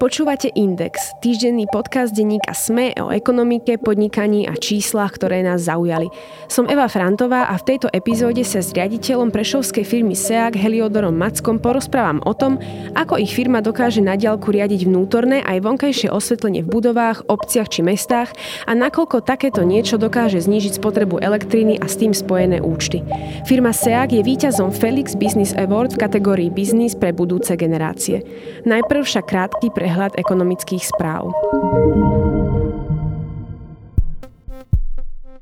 Počúvate Index, týždenný podcast denníka SME o ekonomike, podnikaní a číslach, ktoré nás zaujali. Som Eva Frantová a v tejto epizóde sa s riaditeľom prešovskej firmy SEAG Heliodorom Mackom porozprávam o tom, ako ich firma dokáže na diaľku riadiť vnútorné aj vonkajšie osvetlenie v budovách, obciach či mestách a nakoľko takéto niečo dokáže znížiť spotrebu elektriny a s tým spojené účty. Firma SEAG je víťazom Felix Business Award v kategórii Business pre budúce generácie. Najprv však krátky pre prehľad ekonomických správ.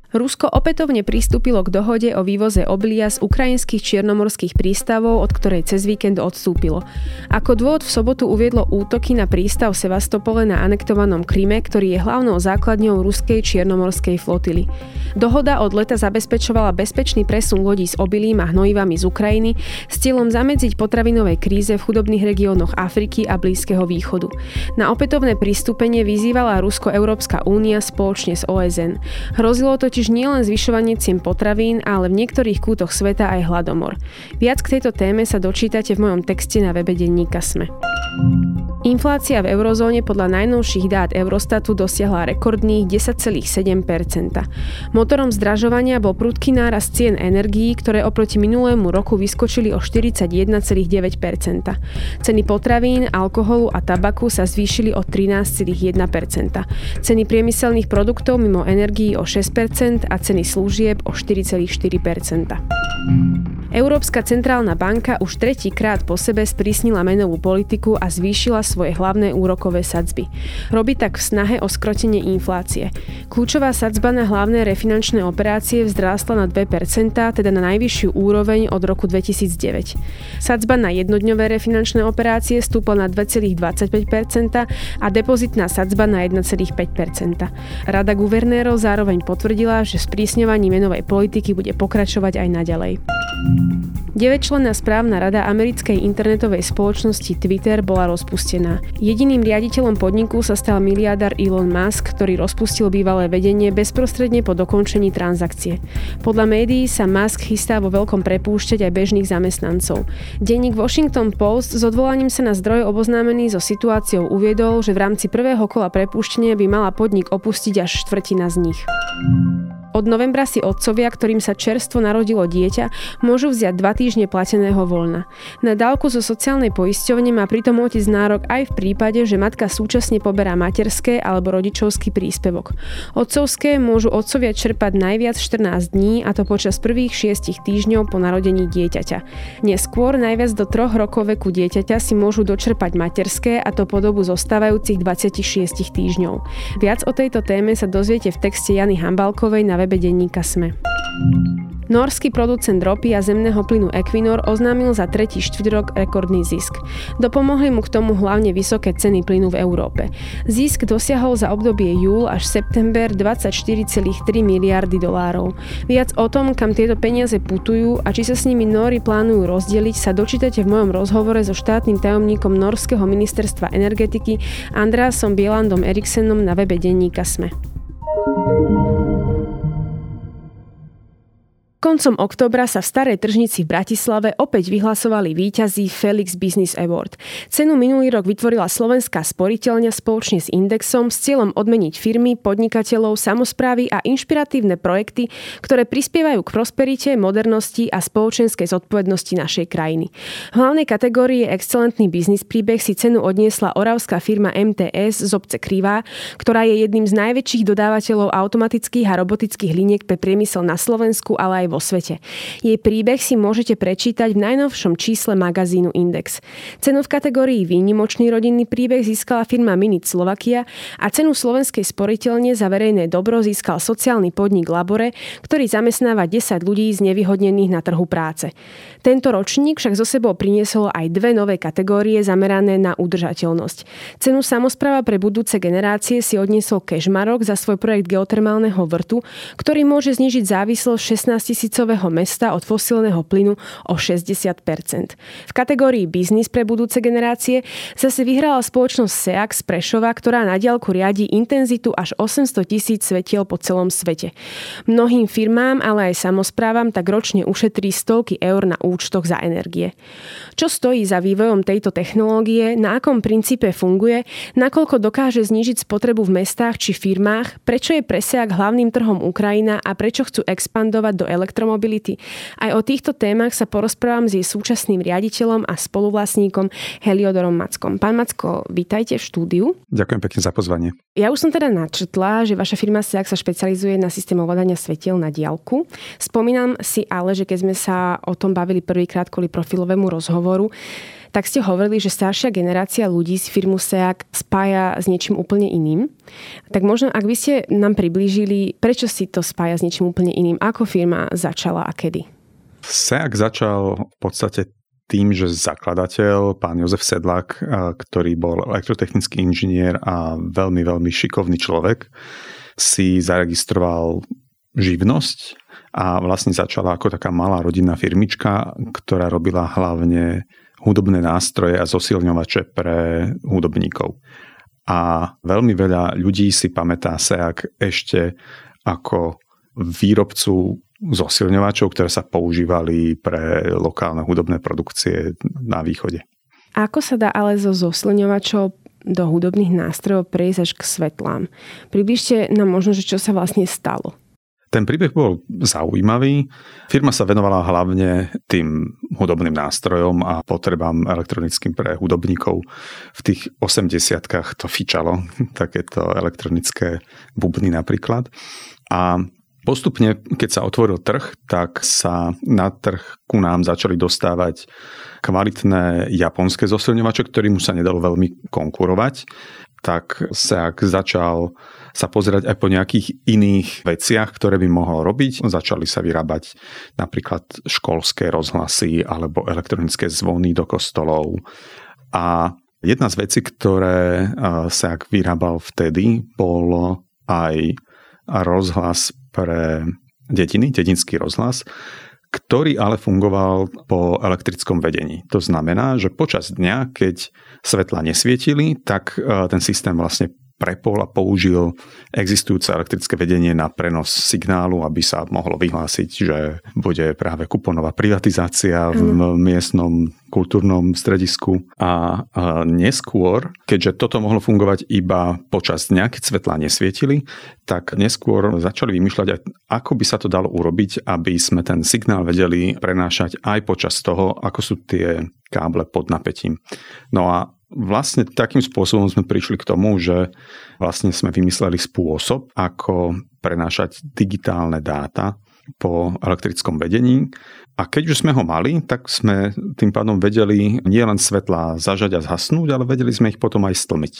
Rusko opätovne pristúpilo k dohode o vývoze obilia z ukrajinských čiernomorských prístavov, od ktorej cez víkend odstúpilo. Ako dôvod v sobotu uviedlo útoky na prístav Sevastopole na anektovanom Kryme, ktorý je hlavnou základňou ruskej čiernomorskej flotily. Dohoda od leta zabezpečovala bezpečný presun lodí s obilím a hnojivami z Ukrajiny s cieľom zamedziť potravinovej kríze v chudobných regiónoch Afriky a Blízkeho východu. Na opätovné pristúpenie vyzývala Rusko-Európska únia spoločne s OSN. Hrozilo to totiž nielen zvyšovanie cien potravín, ale v niektorých kútoch sveta aj hladomor. Viac k tejto téme sa dočítate v mojom texte na webe denníka Sme. Inflácia v eurozóne podľa najnovších dát Eurostatu dosiahla rekordných 10,7% Motorom zdražovania bol prudký náraz cien energií, ktoré oproti minulému roku vyskočili o 41,9% Ceny potravín, alkoholu a tabaku sa zvýšili o 13,1% Ceny priemyselných produktov mimo energií o 6% a ceny služieb o 4,4% Európska centrálna banka už tretíkrát po sebe sprísnila menovú politiku a zvýšila svoje hlavné úrokové sadzby. Robí tak v snahe o skrotenie inflácie. Kľúčová sadzba na hlavné refinančné operácie vzrástla na 2%, teda na najvyššiu úroveň od roku 2009. Sadzba na jednodňové refinančné operácie stúpla na 2,25% a depozitná sadzba na 1,5%. Rada guvernérov zároveň potvrdila, že sprísňovaní menovej politiky bude pokračovať aj naďalej. 9-členná správna rada americkej internetovej spoločnosti Twitter bola rozpustená. Jediným riaditeľom podniku sa stal miliardár Elon Musk, ktorý rozpustil bývalé vedenie bezprostredne po dokončení transakcie. Podľa médií sa Musk chystá vo veľkom prepúšťať aj bežných zamestnancov. Denník Washington Post s odvolaním sa na zdroj oboznámený so situáciou uviedol, že v rámci prvého kola prepúštenia by mala podnik opustiť až štvrtina z nich. Od novembra si otcovia, ktorým sa čerstvo narodilo dieťa, môžu vziať dva týždne plateného voľna. Na dávku zo sociálnej poisťovne má pritom otec nárok aj v prípade, že matka súčasne poberá materské alebo rodičovský príspevok. Otcovské môžu otcovia čerpať najviac 14 dní a to počas prvých 6 týždňov po narodení dieťaťa. Neskôr najviac do 3 rokov veku dieťaťa si môžu dočerpať materské a to po dobu zostávajúcich 26 týždňov. Viac o tejto téme sa dozviete v texte Jany Hambalkovej na webe denníka Sme. Norský producent ropy a zemného plynu Equinor oznámil za tretí štvrťrok rekordný zisk. Dopomohli mu k tomu hlavne vysoké ceny plynu v Európe. Zisk dosiahol za obdobie júl až september 24,3 miliardy dolárov. Viac o tom, kam tieto peniaze putujú a či sa s nimi Nóri plánujú rozdeliť, sa dočítate v mojom rozhovore so štátnym tajomníkom Norského ministerstva energetiky Andrásom Bielandom Eriksenom na webe denníka Sme. Koncom oktobra sa v Starej tržnici v Bratislave opäť vyhlasovali víťazí Felix Business Award. Cenu minulý rok vytvorila Slovenská sporiteľňa spoločne s Indexom s cieľom odmeniť firmy, podnikateľov, samozprávy a inšpiratívne projekty, ktoré prispievajú k prosperite, modernosti a spoločenskej zodpovednosti našej krajiny. V hlavnej kategórii Excelentný biznis príbeh si cenu odniesla oravská firma MTS z obce Krivá, ktorá je jedným z najväčších dodávateľov automatických a robotických liniek pre priemysel na Slovensku, ale aj vo svete. Jej príbeh si môžete prečítať v najnovšom čísle magazínu Index. Cenu v kategórii Výnimočný rodinný príbeh získala firma Minit Slovakia a cenu slovenskej sporiteľne za verejné dobro získal sociálny podnik Labore, ktorý zamestnáva 10 ľudí z nevyhodnených na trhu práce. Tento ročník však zo sebou priniesol aj dve nové kategórie zamerané na udržateľnosť. Cenu samozpráva pre budúce generácie si odniesol Kešmarok za svoj projekt geotermálneho vrtu, ktorý môže znižiť závislosť 16 tisícového mesta od fosílneho plynu o 60% V kategórii biznis pre budúce generácie zase vyhrala spoločnosť SEAC z Prešova, ktorá na diaľku riadi intenzitu až 800 tisíc svetiel po celom svete. Mnohým firmám, ale aj samozprávam tak ročne ušetrí stovky eur na účtoch za energie. Čo stojí za vývojom tejto technológie, na akom princípe funguje, nakoľko dokáže znížiť spotrebu v mestách či firmách, prečo je presiak hlavným trhom Ukrajina a prečo chcú expandovať do elektromobility. Aj o týchto témach sa porozprávam s jej súčasným riaditeľom a spoluvlastníkom Heliodorom Mackom. Pán Macko, vítajte v štúdiu. Ďakujem pekne za pozvanie. Ja už som teda načetla, že vaša firma SEAC sa špecializuje na systém ovládania svetiel na diálku. Spomínam si ale, že keď sme sa o tom bavili prvýkrát kvôli profilovému rozhovoru, tak ste hovorili, že staršia generácia ľudí z firmu SEAC spája s niečím úplne iným. Tak možno, ak by ste nám priblížili, prečo si to spája s niečím úplne iným, ako firma začala a kedy? SEAC začal v podstate tým, že zakladateľ, pán Jozef Sedlák, ktorý bol elektrotechnický inžinier a veľmi, veľmi šikovný človek, si zaregistroval živnosť a vlastne začala ako taká malá rodinná firmička, ktorá robila hlavne hudobné nástroje a zosilňovače pre hudobníkov. A veľmi veľa ľudí si pamätá SEAK ešte ako výrobcu zosilňovačov, ktoré sa používali pre lokálne hudobné produkcie na východe. Ako sa dá ale zo zosilňovačov do hudobných nástrojov prejsť až k svetlám? Približte nám možno, že čo sa vlastne stalo. Ten príbeh bol zaujímavý. Firma sa venovala hlavne tým hudobným nástrojom a potrebám elektronickým pre hudobníkov. V tých 80 to fičalo, takéto elektronické bubny napríklad. A postupne, keď sa otvoril trh, tak sa na trh ku nám začali dostávať kvalitné japonské zosilňovače, ktorým sa nedalo veľmi konkurovať tak sa začal sa pozerať aj po nejakých iných veciach, ktoré by mohol robiť. Začali sa vyrábať napríklad školské rozhlasy alebo elektronické zvony do kostolov. A jedna z vecí, ktoré sa ak vyrábal vtedy, bol aj rozhlas pre dediny, dedinský rozhlas, ktorý ale fungoval po elektrickom vedení. To znamená, že počas dňa, keď svetla nesvietili, tak ten systém vlastne prepol a použil existujúce elektrické vedenie na prenos signálu, aby sa mohlo vyhlásiť, že bude práve kuponová privatizácia v mm. miestnom kultúrnom stredisku. A neskôr, keďže toto mohlo fungovať iba počas dňa, keď svetla nesvietili, tak neskôr začali vymýšľať, ako by sa to dalo urobiť, aby sme ten signál vedeli prenášať aj počas toho, ako sú tie káble pod napätím. No a Vlastne takým spôsobom sme prišli k tomu, že vlastne sme vymysleli spôsob, ako prenášať digitálne dáta po elektrickom vedení. A keď už sme ho mali, tak sme tým pádom vedeli nielen svetla zažať a zhasnúť, ale vedeli sme ich potom aj stlmiť.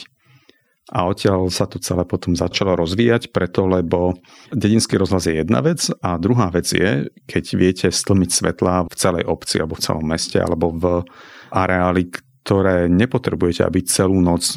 A odtiaľ sa to celé potom začalo rozvíjať, preto lebo dedinský rozhlas je jedna vec a druhá vec je, keď viete stlmiť svetla v celej obci alebo v celom meste alebo v areáli, ktoré nepotrebujete, aby celú noc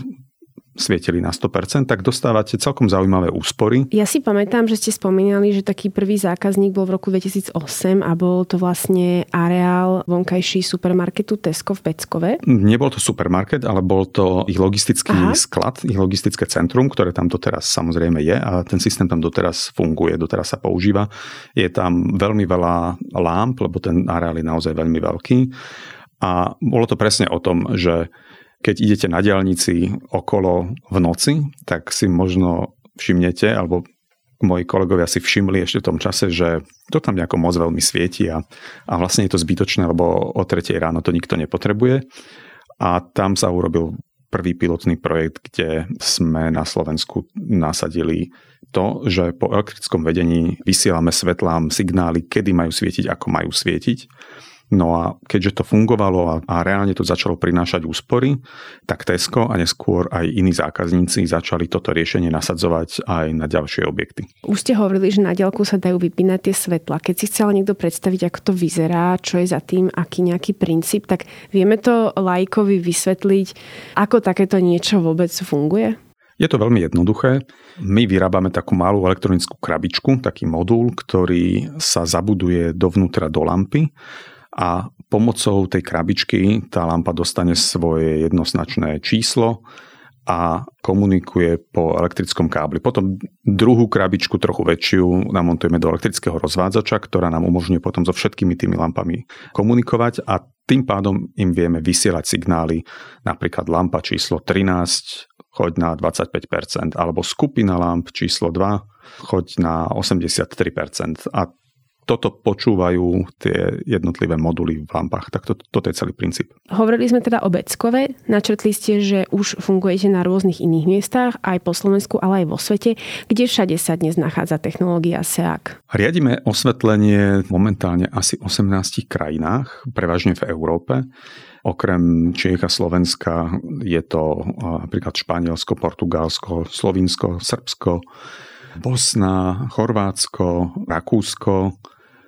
svietili na 100%, tak dostávate celkom zaujímavé úspory. Ja si pamätám, že ste spomínali, že taký prvý zákazník bol v roku 2008 a bol to vlastne areál vonkajší supermarketu Tesco v Peckove. Nebol to supermarket, ale bol to ich logistický Aha. sklad, ich logistické centrum, ktoré tam doteraz samozrejme je a ten systém tam doteraz funguje, doteraz sa používa. Je tam veľmi veľa lámp, lebo ten areál je naozaj veľmi veľký a bolo to presne o tom, že keď idete na diálnici okolo v noci, tak si možno všimnete, alebo moji kolegovia si všimli ešte v tom čase, že to tam nejako moc veľmi svieti a, a vlastne je to zbytočné, lebo o 3 ráno to nikto nepotrebuje. A tam sa urobil prvý pilotný projekt, kde sme na Slovensku nasadili to, že po elektrickom vedení vysielame svetlám signály, kedy majú svietiť, ako majú svietiť No a keďže to fungovalo a, a reálne to začalo prinášať úspory, tak Tesco a neskôr aj iní zákazníci začali toto riešenie nasadzovať aj na ďalšie objekty. Už ste hovorili, že na diaľku sa dajú vypínať tie svetla. Keď si chcel niekto predstaviť, ako to vyzerá, čo je za tým, aký nejaký princíp, tak vieme to lajkovi vysvetliť, ako takéto niečo vôbec funguje? Je to veľmi jednoduché. My vyrábame takú malú elektronickú krabičku, taký modul, ktorý sa zabuduje dovnútra do lampy a pomocou tej krabičky tá lampa dostane svoje jednoznačné číslo a komunikuje po elektrickom kábli. Potom druhú krabičku, trochu väčšiu, namontujeme do elektrického rozvádzača, ktorá nám umožňuje potom so všetkými tými lampami komunikovať a tým pádom im vieme vysielať signály, napríklad lampa číslo 13 choď na 25%, alebo skupina lamp číslo 2, choď na 83%. A toto počúvajú tie jednotlivé moduly v lampách. Tak to, toto je celý princíp. Hovorili sme teda o Beckove. Načrtli ste, že už fungujete na rôznych iných miestach, aj po Slovensku, ale aj vo svete. Kde všade sa dnes nachádza technológia SEAC? Riadime osvetlenie momentálne asi 18 krajinách, prevažne v Európe. Okrem Čiech a Slovenska je to napríklad Španielsko, Portugalsko, Slovinsko, Srbsko, Bosna, Chorvátsko, Rakúsko,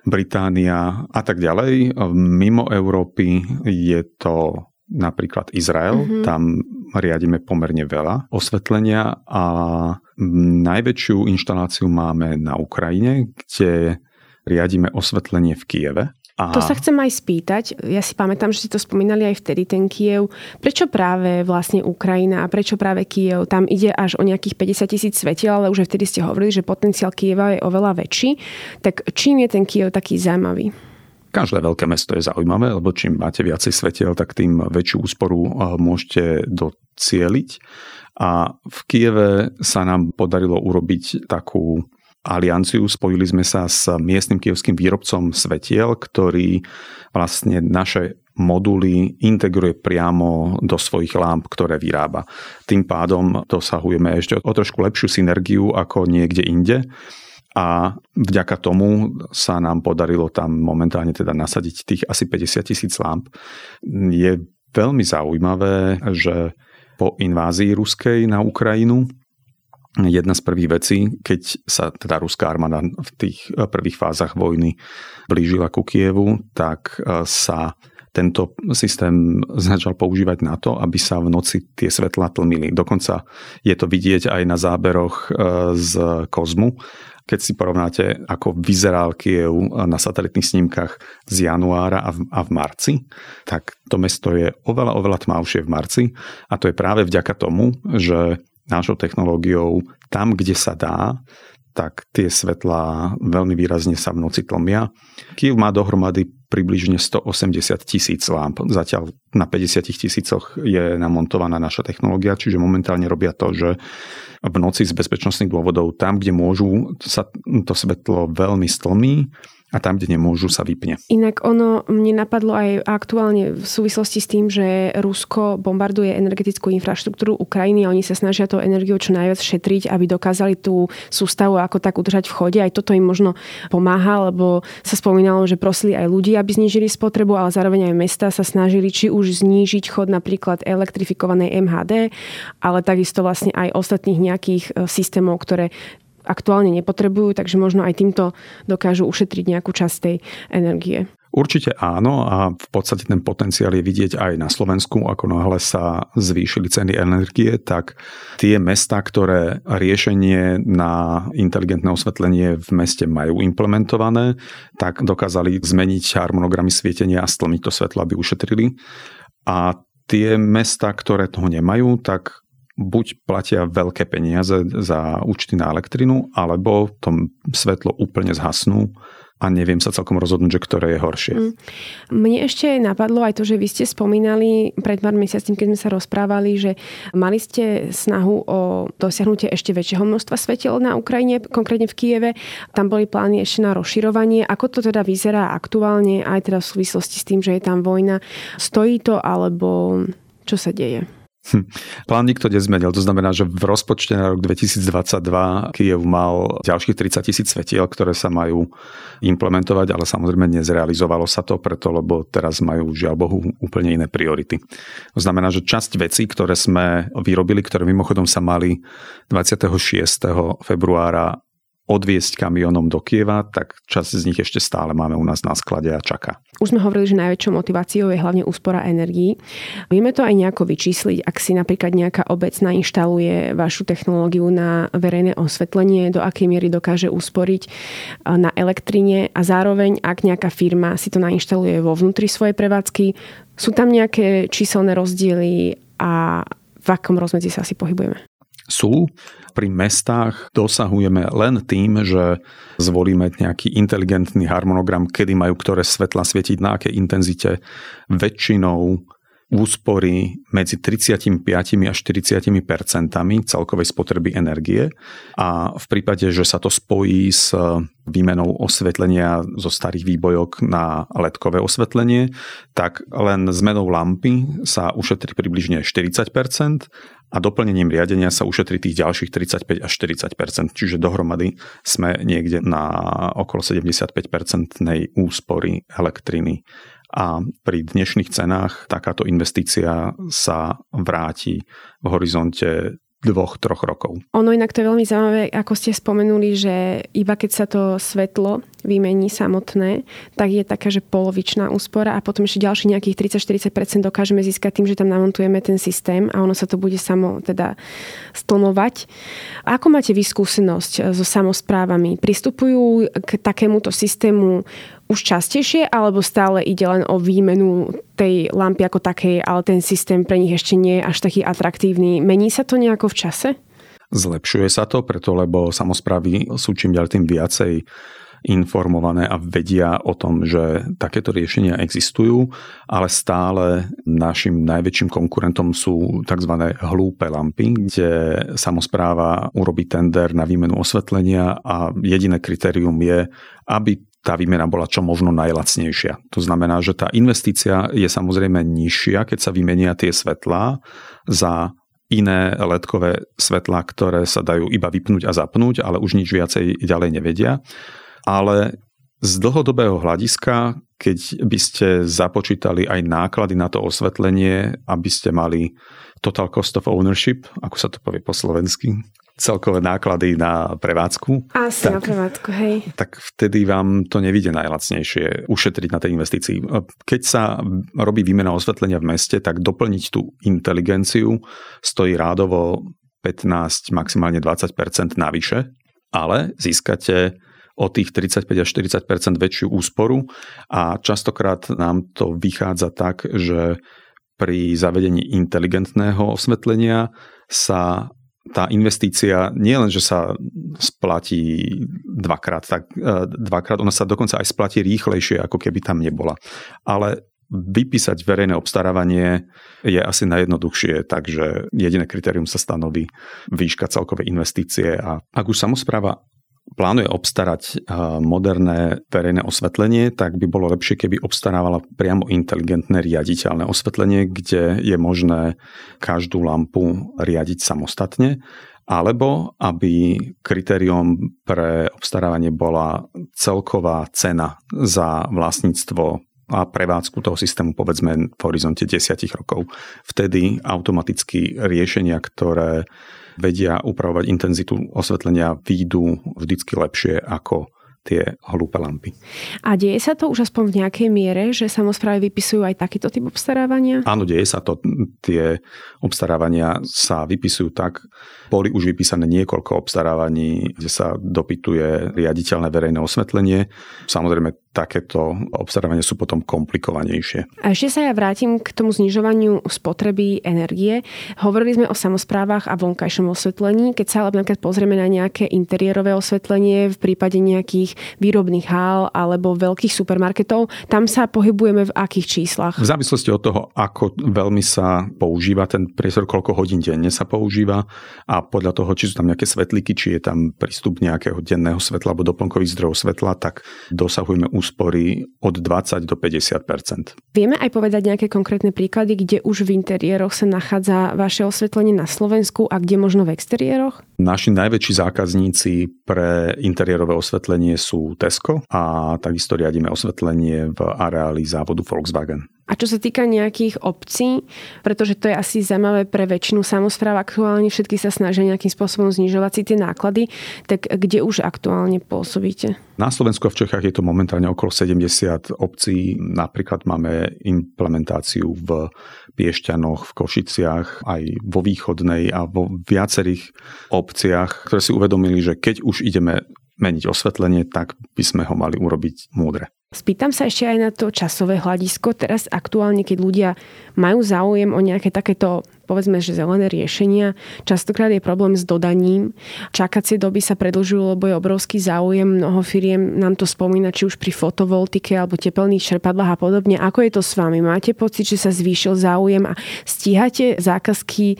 Británia a tak ďalej. Mimo Európy je to napríklad Izrael, mm-hmm. tam riadime pomerne veľa osvetlenia a najväčšiu inštaláciu máme na Ukrajine, kde riadime osvetlenie v Kieve. Aha. To sa chcem aj spýtať. Ja si pamätám, že ste to spomínali aj vtedy, ten Kiev. Prečo práve vlastne Ukrajina a prečo práve Kiev? Tam ide až o nejakých 50 tisíc svetiel, ale už aj vtedy ste hovorili, že potenciál Kieva je oveľa väčší. Tak čím je ten Kiev taký zaujímavý? Každé veľké mesto je zaujímavé, lebo čím máte viacej svetiel, tak tým väčšiu úsporu môžete docieliť. A v Kieve sa nám podarilo urobiť takú alianciu. Spojili sme sa s miestnym kievským výrobcom svetiel, ktorý vlastne naše moduly integruje priamo do svojich lámp, ktoré vyrába. Tým pádom dosahujeme ešte o trošku lepšiu synergiu ako niekde inde a vďaka tomu sa nám podarilo tam momentálne teda nasadiť tých asi 50 tisíc lamp. Je veľmi zaujímavé, že po invázii ruskej na Ukrajinu jedna z prvých vecí, keď sa teda ruská armáda v tých eh, prvých fázach vojny blížila ku Kievu, tak eh, sa tento systém začal používať na to, aby sa v noci tie svetla tlmili. Dokonca je to vidieť aj na záberoch eh, z kozmu. Keď si porovnáte, ako vyzeral Kiev na satelitných snímkach z januára a v, a v marci, tak to mesto je oveľa, oveľa tmavšie v marci a to je práve vďaka tomu, že našou technológiou tam, kde sa dá, tak tie svetlá veľmi výrazne sa v noci tlmia. Kiev má dohromady približne 180 tisíc lamp. Zatiaľ na 50 tisícoch je namontovaná naša technológia, čiže momentálne robia to, že v noci z bezpečnostných dôvodov tam, kde môžu, sa to svetlo veľmi stlmí a tam, kde nemôžu, sa vypne. Inak ono mne napadlo aj aktuálne v súvislosti s tým, že Rusko bombarduje energetickú infraštruktúru Ukrajiny a oni sa snažia tú energiu čo najviac šetriť, aby dokázali tú sústavu ako tak udržať v chode. Aj toto im možno pomáha, lebo sa spomínalo, že prosili aj ľudí, aby znížili spotrebu, ale zároveň aj mesta sa snažili či už znížiť chod napríklad elektrifikovanej MHD, ale takisto vlastne aj ostatných nejakých e, systémov, ktoré aktuálne nepotrebujú, takže možno aj týmto dokážu ušetriť nejakú časť tej energie. Určite áno a v podstate ten potenciál je vidieť aj na Slovensku, ako náhle sa zvýšili ceny energie, tak tie mesta, ktoré riešenie na inteligentné osvetlenie v meste majú implementované, tak dokázali zmeniť harmonogramy svietenia a stlmiť to svetlo, aby ušetrili. A tie mesta, ktoré toho nemajú, tak buď platia veľké peniaze za účty na elektrinu, alebo to svetlo úplne zhasnú a neviem sa celkom rozhodnúť, že ktoré je horšie. Mm. Mne ešte napadlo aj to, že vy ste spomínali pred pár mesiacmi, keď sme sa rozprávali, že mali ste snahu o dosiahnutie ešte väčšieho množstva svetiel na Ukrajine, konkrétne v Kieve. Tam boli plány ešte na rozširovanie. Ako to teda vyzerá aktuálne, aj teda v súvislosti s tým, že je tam vojna? Stojí to, alebo čo sa deje? Hm. Plán nikto nezmenil, to znamená, že v rozpočte na rok 2022 Kiev mal ďalších 30 tisíc svetiel, ktoré sa majú implementovať, ale samozrejme nezrealizovalo sa to preto, lebo teraz majú žiaľ Bohu úplne iné priority. To znamená, že časť vecí, ktoré sme vyrobili, ktoré mimochodom sa mali 26. februára odviesť kamionom do Kieva, tak časť z nich ešte stále máme u nás na sklade a čaká. Už sme hovorili, že najväčšou motiváciou je hlavne úspora energií. Vieme to aj nejako vyčísliť, ak si napríklad nejaká obec nainštaluje vašu technológiu na verejné osvetlenie, do akej miery dokáže usporiť na elektrine a zároveň, ak nejaká firma si to nainštaluje vo vnútri svojej prevádzky, sú tam nejaké číselné rozdiely a v akom rozmedzi sa asi pohybujeme? Sú. Pri mestách dosahujeme len tým, že zvolíme nejaký inteligentný harmonogram, kedy majú ktoré svetla svietiť na akej intenzite. Väčšinou úspory medzi 35 až 40 percentami celkovej spotreby energie a v prípade, že sa to spojí s výmenou osvetlenia zo starých výbojok na ledkové osvetlenie, tak len zmenou lampy sa ušetrí približne 40 a doplnením riadenia sa ušetrí tých ďalších 35 až 40% čiže dohromady sme niekde na okolo 75% úspory elektriny a pri dnešných cenách takáto investícia sa vráti v horizonte dvoch, troch rokov. Ono inak to je veľmi zaujímavé, ako ste spomenuli, že iba keď sa to svetlo vymení samotné, tak je taká, že polovičná úspora a potom ešte ďalší nejakých 30-40% dokážeme získať tým, že tam namontujeme ten systém a ono sa to bude samo teda stlnovať. Ako máte vyskúsenosť so samozprávami? Pristupujú k takémuto systému už častejšie, alebo stále ide len o výmenu tej lampy ako takej, ale ten systém pre nich ešte nie je až taký atraktívny. Mení sa to nejako v čase? Zlepšuje sa to, preto lebo samozprávy sú čím ďalej tým viacej informované a vedia o tom, že takéto riešenia existujú, ale stále našim najväčším konkurentom sú tzv. hlúpe lampy, kde samozpráva urobí tender na výmenu osvetlenia a jediné kritérium je, aby tá výmena bola čo možno najlacnejšia. To znamená, že tá investícia je samozrejme nižšia, keď sa vymenia tie svetlá za iné ledkové svetlá, ktoré sa dajú iba vypnúť a zapnúť, ale už nič viacej ďalej nevedia. Ale z dlhodobého hľadiska, keď by ste započítali aj náklady na to osvetlenie, aby ste mali total cost of ownership, ako sa to povie po slovensky, celkové náklady na prevádzku. Asi tak, na prevádzku, hej. Tak vtedy vám to nevíde najlacnejšie ušetriť na tej investícii. Keď sa robí výmena osvetlenia v meste, tak doplniť tú inteligenciu stojí rádovo 15, maximálne 20% navyše, ale získate o tých 35 až 40% väčšiu úsporu a častokrát nám to vychádza tak, že pri zavedení inteligentného osvetlenia sa tá investícia nie len, že sa splatí dvakrát, tak e, dvakrát, ona sa dokonca aj splatí rýchlejšie, ako keby tam nebola. Ale vypísať verejné obstarávanie je asi najjednoduchšie, takže jediné kritérium sa stanoví výška celkovej investície a ak už samozpráva plánuje obstarať eh, moderné verejné osvetlenie, tak by bolo lepšie, keby obstarávala priamo inteligentné riaditeľné osvetlenie, kde je možné každú lampu riadiť samostatne, alebo aby kritérium pre obstarávanie bola celková cena za vlastníctvo a prevádzku toho systému povedzme v horizonte 10 rokov. Vtedy automaticky riešenia, ktoré vedia upravovať intenzitu osvetlenia, výjdu vždycky lepšie ako tie hlúpe lampy. A deje sa to už aspoň v nejakej miere, že samozprávy vypisujú aj takýto typ obstarávania? Áno, deje sa to. Tie obstarávania sa vypisujú tak, boli už vypísané niekoľko obstarávaní, kde sa dopytuje riaditeľné verejné osvetlenie. Samozrejme, takéto obstarávania sú potom komplikovanejšie. A ešte sa ja vrátim k tomu znižovaniu spotreby energie. Hovorili sme o samozprávach a vonkajšom osvetlení. Keď sa ale napríklad pozrieme na nejaké interiérové osvetlenie v prípade nejakých výrobných hál alebo veľkých supermarketov, tam sa pohybujeme v akých číslach? V závislosti od toho, ako veľmi sa používa ten priestor, koľko hodín denne sa používa a podľa toho, či sú tam nejaké svetlíky, či je tam prístup nejakého denného svetla alebo doplnkových zdrojov svetla, tak dosahujeme úspory od 20 do 50% Vieme aj povedať nejaké konkrétne príklady, kde už v interiéroch sa nachádza vaše osvetlenie na Slovensku a kde možno v exteriéroch? Naši najväčší zákazníci pre interiérové osvetlenie sú Tesco a takisto riadíme osvetlenie v areáli závodu Volkswagen. A čo sa týka nejakých obcí, pretože to je asi zaujímavé pre väčšinu samozpráv, aktuálne všetky sa snažia nejakým spôsobom znižovať si tie náklady, tak kde už aktuálne pôsobíte? Na Slovensku a v Čechách je to momentálne okolo 70 obcí. Napríklad máme implementáciu v Piešťanoch, v Košiciach, aj vo východnej a vo viacerých obciach, ktoré si uvedomili, že keď už ideme meniť osvetlenie, tak by sme ho mali urobiť múdre. Spýtam sa ešte aj na to časové hľadisko. Teraz aktuálne, keď ľudia majú záujem o nejaké takéto povedzme, že zelené riešenia. Častokrát je problém s dodaním. Čakacie doby sa predlžujú, lebo je obrovský záujem. Mnoho firiem nám to spomína, či už pri fotovoltike alebo tepelných čerpadlách a podobne. Ako je to s vami? Máte pocit, že sa zvýšil záujem a stíhate zákazky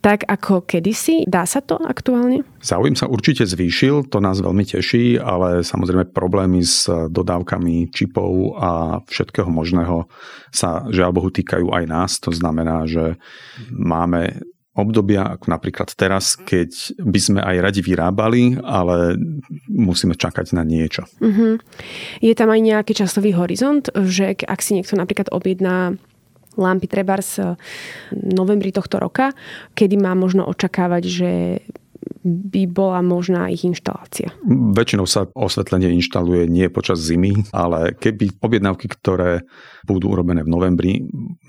tak ako kedysi? Dá sa to aktuálne? Záujem sa určite zvýšil, to nás veľmi teší, ale samozrejme problémy s dodávkami čipov a všetkého možného sa žiaľ Bohu týkajú aj nás. To znamená, že máme obdobia, ako napríklad teraz, keď by sme aj radi vyrábali, ale musíme čakať na niečo. Uh-huh. Je tam aj nejaký časový horizont, že ak si niekto napríklad objedná lampy trebárs v novembri tohto roka, kedy má možno očakávať, že by bola možná ich inštalácia? Väčšinou sa osvetlenie inštaluje nie počas zimy, ale keby objednávky, ktoré budú urobené v novembri,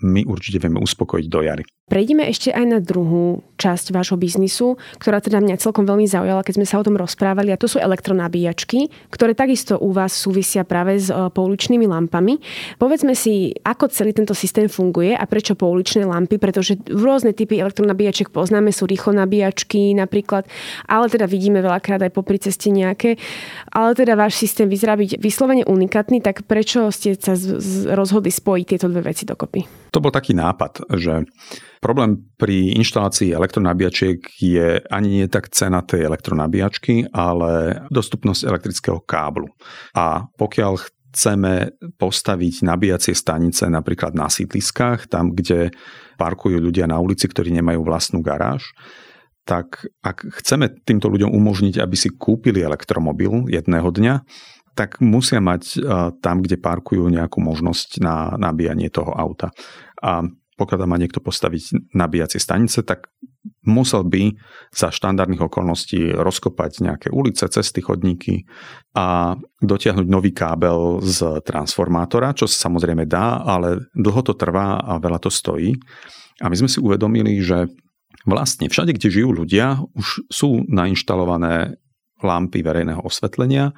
my určite vieme uspokojiť do jary. Prejdeme ešte aj na druhú časť vášho biznisu, ktorá teda mňa celkom veľmi zaujala, keď sme sa o tom rozprávali, a to sú elektronabíjačky, ktoré takisto u vás súvisia práve s e, pouličnými lampami. Povedzme si, ako celý tento systém funguje a prečo pouličné lampy, pretože rôzne typy elektronabíjaček poznáme, sú rýchlo nabíjačky napríklad, ale teda vidíme veľakrát aj popri ceste nejaké. Ale teda váš systém vyzerá byť vyslovene unikátny, tak prečo ste sa rozhodli spojiť tieto dve veci dokopy? To bol taký nápad, že Problém pri inštalácii elektronabíjačiek je ani nie tak cena tej elektronabíjačky, ale dostupnosť elektrického káblu. A pokiaľ chceme postaviť nabíjacie stanice napríklad na sídliskách, tam, kde parkujú ľudia na ulici, ktorí nemajú vlastnú garáž, tak ak chceme týmto ľuďom umožniť, aby si kúpili elektromobil jedného dňa, tak musia mať e, tam, kde parkujú nejakú možnosť na nabíjanie toho auta. A pokiaľ tam má niekto postaviť nabíjacie stanice, tak musel by za štandardných okolností rozkopať nejaké ulice, cesty, chodníky a dotiahnuť nový kábel z transformátora, čo sa samozrejme dá, ale dlho to trvá a veľa to stojí. A my sme si uvedomili, že vlastne všade, kde žijú ľudia, už sú nainštalované lampy verejného osvetlenia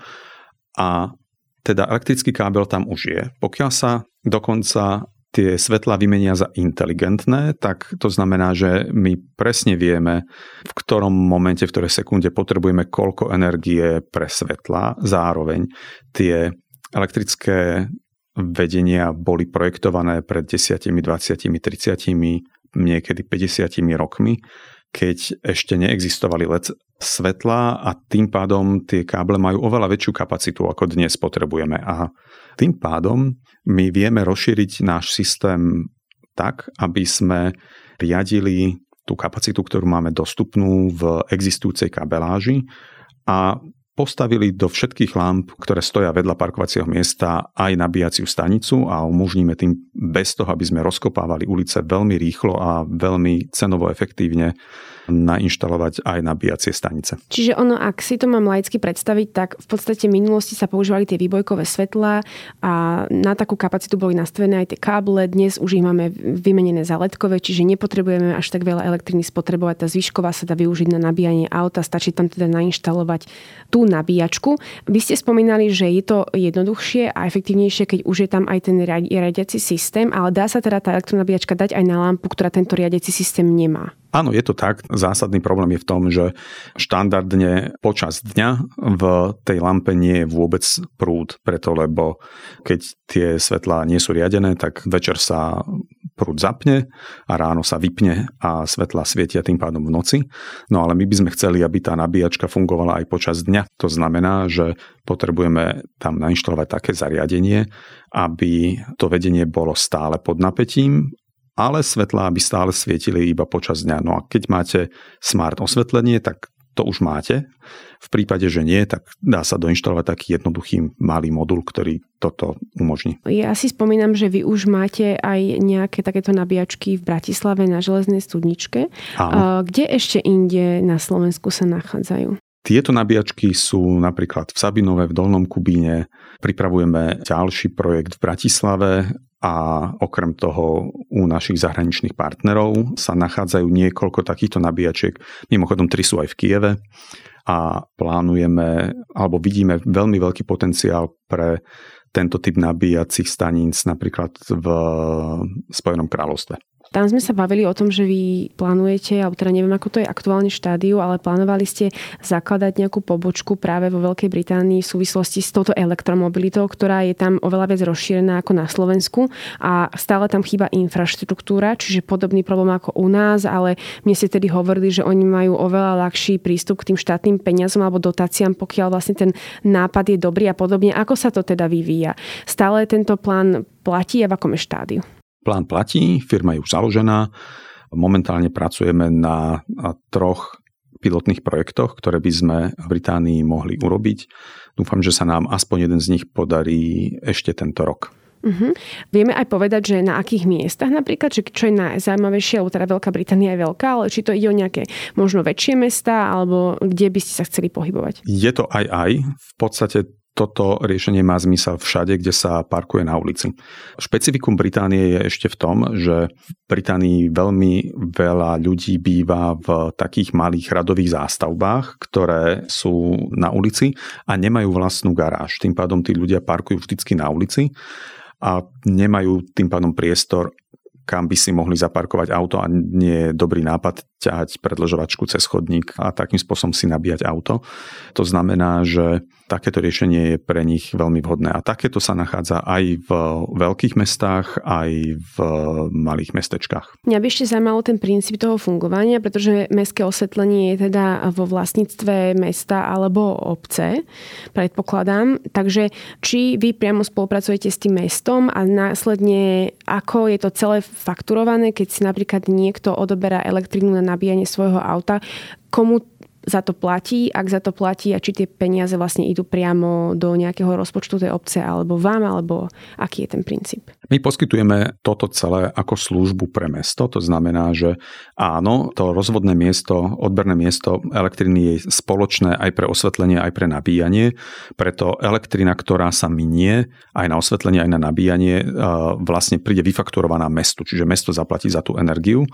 a teda elektrický kábel tam už je. Pokiaľ sa dokonca tie svetla vymenia za inteligentné, tak to znamená, že my presne vieme, v ktorom momente, v ktorej sekunde potrebujeme koľko energie pre svetla. Zároveň tie elektrické vedenia boli projektované pred 10, 20, 30 niekedy 50 rokmi, keď ešte neexistovali LED svetla a tým pádom tie káble majú oveľa väčšiu kapacitu, ako dnes potrebujeme. A tým pádom my vieme rozšíriť náš systém tak, aby sme riadili tú kapacitu, ktorú máme dostupnú v existujúcej kabeláži a postavili do všetkých lamp, ktoré stoja vedľa parkovacieho miesta, aj nabíjaciu stanicu a umožníme tým bez toho, aby sme rozkopávali ulice veľmi rýchlo a veľmi cenovo efektívne nainštalovať aj nabíjacie stanice. Čiže ono, ak si to mám laicky predstaviť, tak v podstate v minulosti sa používali tie výbojkové svetlá a na takú kapacitu boli nastavené aj tie káble. Dnes už ich máme vymenené za ledkové, čiže nepotrebujeme až tak veľa elektriny spotrebovať. Tá zvyšková sa dá využiť na nabíjanie auta, stačí tam teda nainštalovať tú nabíjačku. Vy ste spomínali, že je to jednoduchšie a efektívnejšie, keď už je tam aj ten riadiaci systém, ale dá sa teda tá elektronabíjačka dať aj na lampu, ktorá tento riadiaci systém nemá. Áno, je to tak. Zásadný problém je v tom, že štandardne počas dňa v tej lampe nie je vôbec prúd, preto lebo keď tie svetlá nie sú riadené, tak večer sa prúd zapne a ráno sa vypne a svetla svietia tým pádom v noci. No ale my by sme chceli, aby tá nabíjačka fungovala aj počas dňa. To znamená, že potrebujeme tam nainštalovať také zariadenie, aby to vedenie bolo stále pod napätím ale svetlá by stále svietili iba počas dňa. No a keď máte smart osvetlenie, tak to už máte. V prípade, že nie, tak dá sa doinštalovať taký jednoduchý malý modul, ktorý toto umožní. Ja si spomínam, že vy už máte aj nejaké takéto nabíjačky v Bratislave na železnej studničke. Áno. Kde ešte inde na Slovensku sa nachádzajú? Tieto nabíjačky sú napríklad v Sabinove, v Dolnom Kubíne. Pripravujeme ďalší projekt v Bratislave a okrem toho u našich zahraničných partnerov sa nachádzajú niekoľko takýchto nabíjačiek. Mimochodom, tri sú aj v Kieve a plánujeme, alebo vidíme veľmi veľký potenciál pre tento typ nabíjacích staníc napríklad v Spojenom kráľovstve. Tam sme sa bavili o tom, že vy plánujete, alebo teda neviem, ako to je aktuálne štádiu, ale plánovali ste zakladať nejakú pobočku práve vo Veľkej Británii v súvislosti s touto elektromobilitou, ktorá je tam oveľa viac rozšírená ako na Slovensku a stále tam chýba infraštruktúra, čiže podobný problém ako u nás, ale mne ste tedy hovorili, že oni majú oveľa ľahší prístup k tým štátnym peniazom alebo dotáciám, pokiaľ vlastne ten nápad je dobrý a podobne. Ako sa to teda vyvíja? Stále tento plán platí a v akom je štádiu? Plán platí, firma je už založená. Momentálne pracujeme na troch pilotných projektoch, ktoré by sme v Británii mohli urobiť. Dúfam, že sa nám aspoň jeden z nich podarí ešte tento rok. Uh-huh. Vieme aj povedať, že na akých miestach napríklad, že čo je najzaujímavejšie, alebo teda Veľká Británia je veľká, ale či to ide o nejaké možno väčšie mesta, alebo kde by ste sa chceli pohybovať? Je to aj aj. V podstate toto riešenie má zmysel všade, kde sa parkuje na ulici. Špecifikum Británie je ešte v tom, že v Británii veľmi veľa ľudí býva v takých malých radových zástavbách, ktoré sú na ulici a nemajú vlastnú garáž. Tým pádom tí ľudia parkujú vždycky na ulici a nemajú tým pádom priestor kam by si mohli zaparkovať auto a nie je dobrý nápad ťahať predlžovačku cez chodník a takým spôsobom si nabíjať auto. To znamená, že takéto riešenie je pre nich veľmi vhodné. A takéto sa nachádza aj v veľkých mestách, aj v malých mestečkách. Mňa by ešte zaujímalo ten princíp toho fungovania, pretože mestské osvetlenie je teda vo vlastníctve mesta alebo obce, predpokladám. Takže či vy priamo spolupracujete s tým mestom a následne ako je to celé fakturované, keď si napríklad niekto odoberá elektrínu na nabíjanie svojho auta, komu za to platí, ak za to platí a či tie peniaze vlastne idú priamo do nejakého rozpočtu tej obce alebo vám, alebo aký je ten princíp? My poskytujeme toto celé ako službu pre mesto, to znamená, že áno, to rozvodné miesto, odberné miesto elektriny je spoločné aj pre osvetlenie, aj pre nabíjanie, preto elektrina, ktorá sa minie aj na osvetlenie, aj na nabíjanie, vlastne príde vyfakturovaná mestu, čiže mesto zaplatí za tú energiu.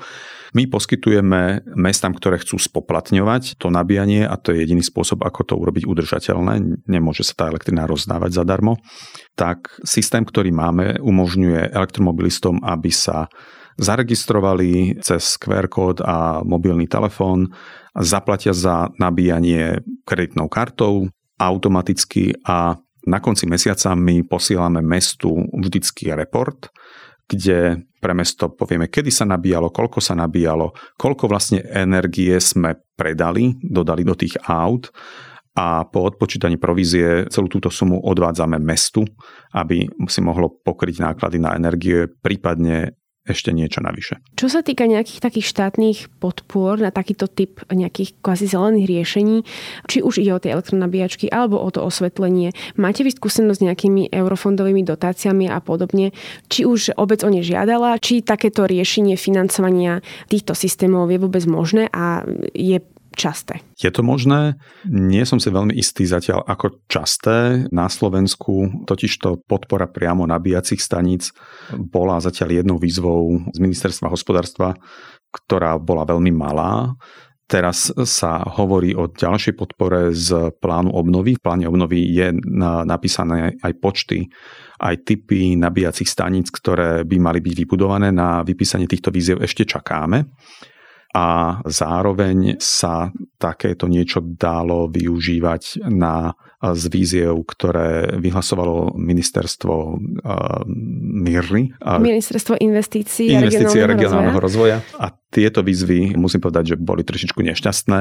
My poskytujeme mestám, ktoré chcú spoplatňovať to nabíjanie a to je jediný spôsob, ako to urobiť udržateľné. Nemôže sa tá elektrina rozdávať zadarmo. Tak systém, ktorý máme, umožňuje elektromobilistom, aby sa zaregistrovali cez QR kód a mobilný telefón, zaplatia za nabíjanie kreditnou kartou automaticky a na konci mesiaca my posielame mestu vždycky report, kde pre mesto povieme, kedy sa nabíjalo, koľko sa nabíjalo, koľko vlastne energie sme predali, dodali do tých aut a po odpočítaní provízie celú túto sumu odvádzame mestu, aby si mohlo pokryť náklady na energie, prípadne ešte niečo navyše. Čo sa týka nejakých takých štátnych podpor na takýto typ nejakých kvázi zelených riešení, či už ide o tie elektronabíjačky alebo o to osvetlenie, máte vy skúsenosť s nejakými eurofondovými dotáciami a podobne, či už obec o ne žiadala, či takéto riešenie financovania týchto systémov je vôbec možné a je časté? Je to možné? Nie som si veľmi istý zatiaľ, ako časté. Na Slovensku totižto podpora priamo nabíjacích staníc bola zatiaľ jednou výzvou z ministerstva hospodárstva, ktorá bola veľmi malá. Teraz sa hovorí o ďalšej podpore z plánu obnovy. V pláne obnovy je napísané aj počty, aj typy nabíjacích staníc, ktoré by mali byť vybudované. Na vypísanie týchto víziev ešte čakáme a zároveň sa takéto niečo dalo využívať na z víziev, ktoré vyhlasovalo ministerstvo uh, MIRNY. Ministerstvo investícií, investícií a regionálneho rozvoja. rozvoja. A tieto výzvy, musím povedať, že boli trošičku nešťastné.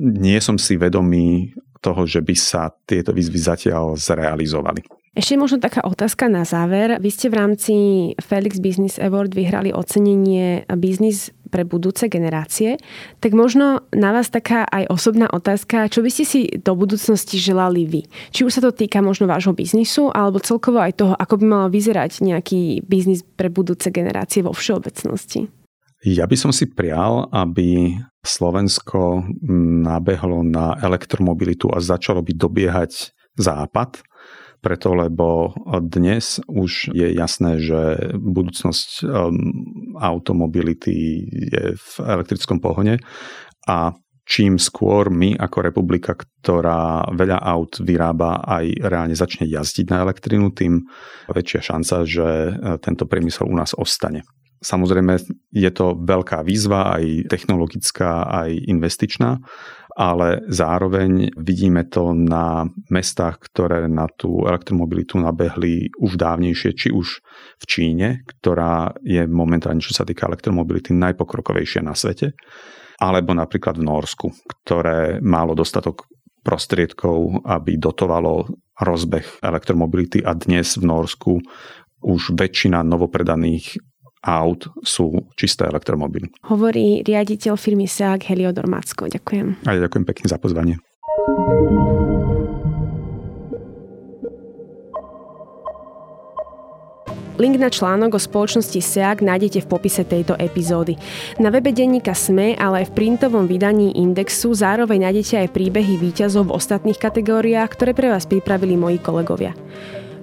Nie som si vedomý toho, že by sa tieto výzvy zatiaľ zrealizovali. Ešte možno taká otázka na záver. Vy ste v rámci Felix Business Award vyhrali ocenenie Business pre budúce generácie, tak možno na vás taká aj osobná otázka, čo by ste si do budúcnosti želali vy? Či už sa to týka možno vášho biznisu, alebo celkovo aj toho, ako by mal vyzerať nejaký biznis pre budúce generácie vo všeobecnosti? Ja by som si prial, aby Slovensko nabehlo na elektromobilitu a začalo by dobiehať západ, preto lebo dnes už je jasné, že budúcnosť um, automobility je v elektrickom pohone a čím skôr my ako republika, ktorá veľa aut vyrába, aj reálne začne jazdiť na elektrínu, tým väčšia šanca, že tento priemysel u nás ostane. Samozrejme, je to veľká výzva, aj technologická, aj investičná, ale zároveň vidíme to na mestách, ktoré na tú elektromobilitu nabehli už dávnejšie, či už v Číne, ktorá je momentálne, čo sa týka elektromobility, najpokrokovejšia na svete, alebo napríklad v Norsku, ktoré málo dostatok prostriedkov, aby dotovalo rozbeh elektromobility. A dnes v Norsku už väčšina novopredaných aut sú čisté elektromobily. Hovorí riaditeľ firmy SEAG Heliodor Macko. Ďakujem. A ja ďakujem pekne za pozvanie. Link na článok o spoločnosti SEAG nájdete v popise tejto epizódy. Na webe denníka SME, ale aj v printovom vydaní Indexu zároveň nájdete aj príbehy výťazov v ostatných kategóriách, ktoré pre vás pripravili moji kolegovia.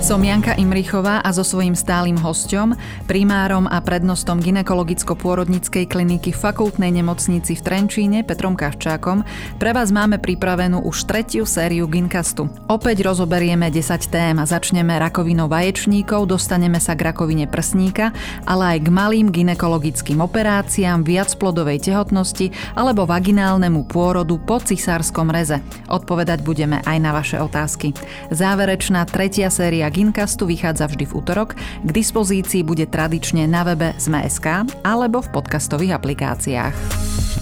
Som Janka Imrichová a so svojím stálym hostom, primárom a prednostom ginekologicko-pôrodnickej kliniky Fakultnej nemocnici v Trenčíne Petrom Kavčákom pre vás máme pripravenú už tretiu sériu Ginkastu. Opäť rozoberieme 10 tém a začneme rakovinou vaječníkov, dostaneme sa k rakovine prsníka, ale aj k malým ginekologickým operáciám, viacplodovej tehotnosti alebo vaginálnemu pôrodu po cisárskom reze. Odpovedať budeme aj na vaše otázky. Záverečná tretia séria Ginkastu vychádza vždy v útorok. K dispozícii bude tradične na webe Sme.sk alebo v podcastových aplikáciách.